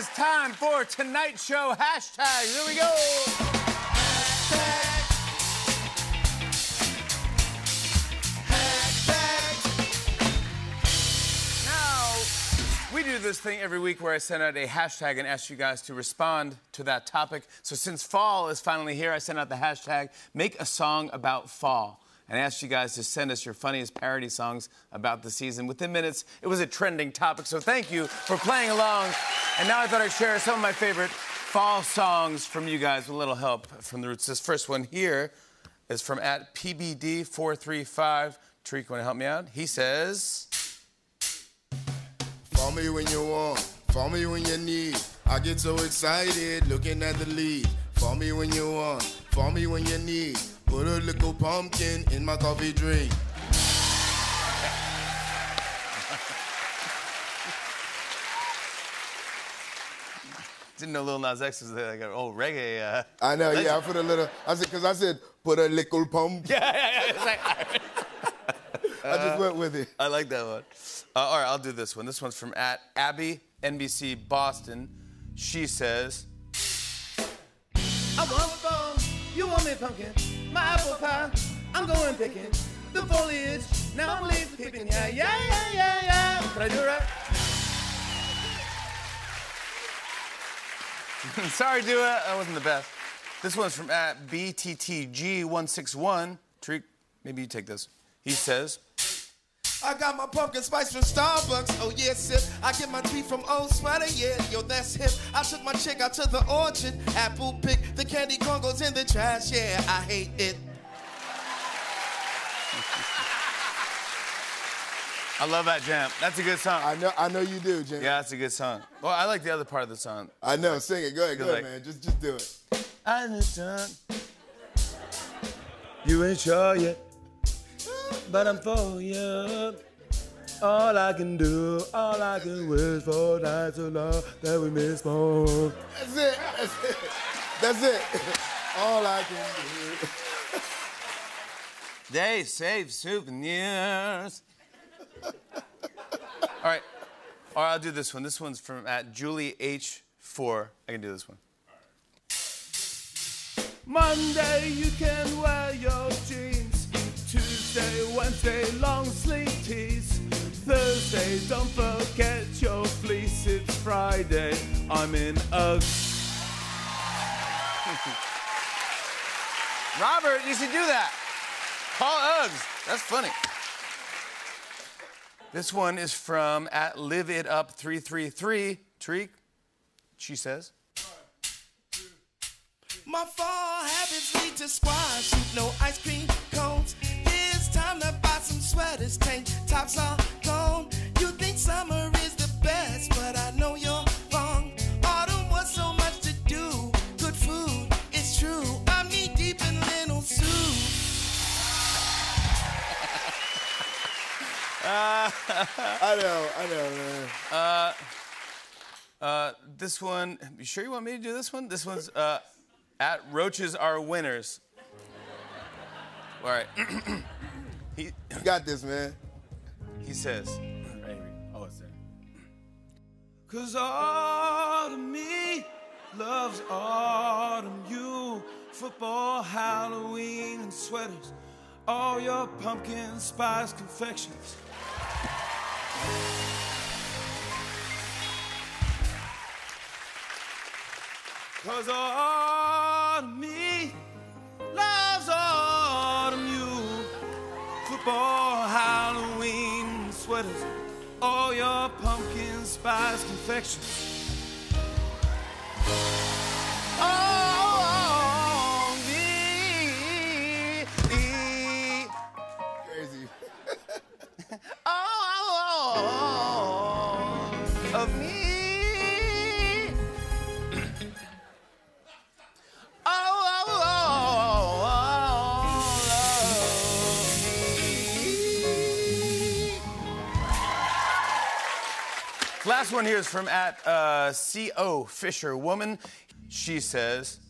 is time for Tonight Show hashtag. Here we go. Now, we do this thing every week where I send out a hashtag and ask you guys to respond to that topic. So since fall is finally here, I sent out the hashtag make a song about fall. And asked you guys to send us your funniest parody songs about the season. Within minutes, it was a trending topic. So thank you for playing along. And now I thought I'd share some of my favorite fall songs from you guys with a little help from the roots. This first one here is from at PBD435. Tariq, want to help me out? He says. Call me when you want, call me when you need. I get so excited looking at the lead. Call me when you want, call me when you need. Put a little pumpkin in my coffee drink. Didn't know Lil Nas X was like an old reggae. Uh... I know, yeah. I put a little. I said because I said put a little pumpkin. Yeah, yeah, yeah. It's like, I just went with it. I like that one. Uh, all right, I'll do this one. This one's from at Abby NBC Boston. She says, I want fall, you want me pumpkin, my apple pie, I'm going picking. The foliage, now I'm leaf peeping, yeah, yeah, yeah, yeah, yeah. Can I do it right? "Sorry, Dua, that wasn't the best." This one's from at BTTG161. Tariq, maybe you take this. He says, I got my pumpkin spice from Starbucks. Oh yeah, sip. I get my tea from Old Sweater. Yeah, yo, that's hip. I took my chick out to the orchard. Apple pick. The candy corn goes in the trash. Yeah, I hate it. "I love that jam. That's a good song." I know, I know you do, Jim. Yeah, that's a good song. Well, I like the other part of the song. I know. Sing it. Go ahead, go Good ahead, luck. man. Just, just do it. I understand. You ain't sure yet, but I'm for you. All I can do, all I can wish for, nights of love that we miss more. That's it. That's it. That's it. All I can do. They save souvenirs. all right, all right, I'll do this one. This one's from at Julie H4. I can do this one. Monday you can wear your jeans. Tuesday, Wednesday, long sleeve tees. Thursday, don't forget your fleece. It's Friday, I'm in Uggs. Robert, you should do that. Call Uggs. That's funny. This one is from at Live It Up 333. Tariq, she says. My fall habits lead to squash. Eat no ice cream sweaters. Tank tops are gone. You think summer is the best, but I know you're wrong. Autumn was so much to do. Good food, it's true. I'm knee deep in linen suit. I know, I know, man. Uh, this one, you sure you want me to do this one? This one's uh, at Roaches Are Winners. All right. he, You got this, man. he says, right. Oh, it's there. Cause autumn me loves autumn you. Football, Halloween, and sweaters. All your pumpkin spice confections. Cause autumn me Football, Halloween, sweaters. All your pumpkin spice confections. Oh, Last one here is from at uh, CO Fisher Woman. She says,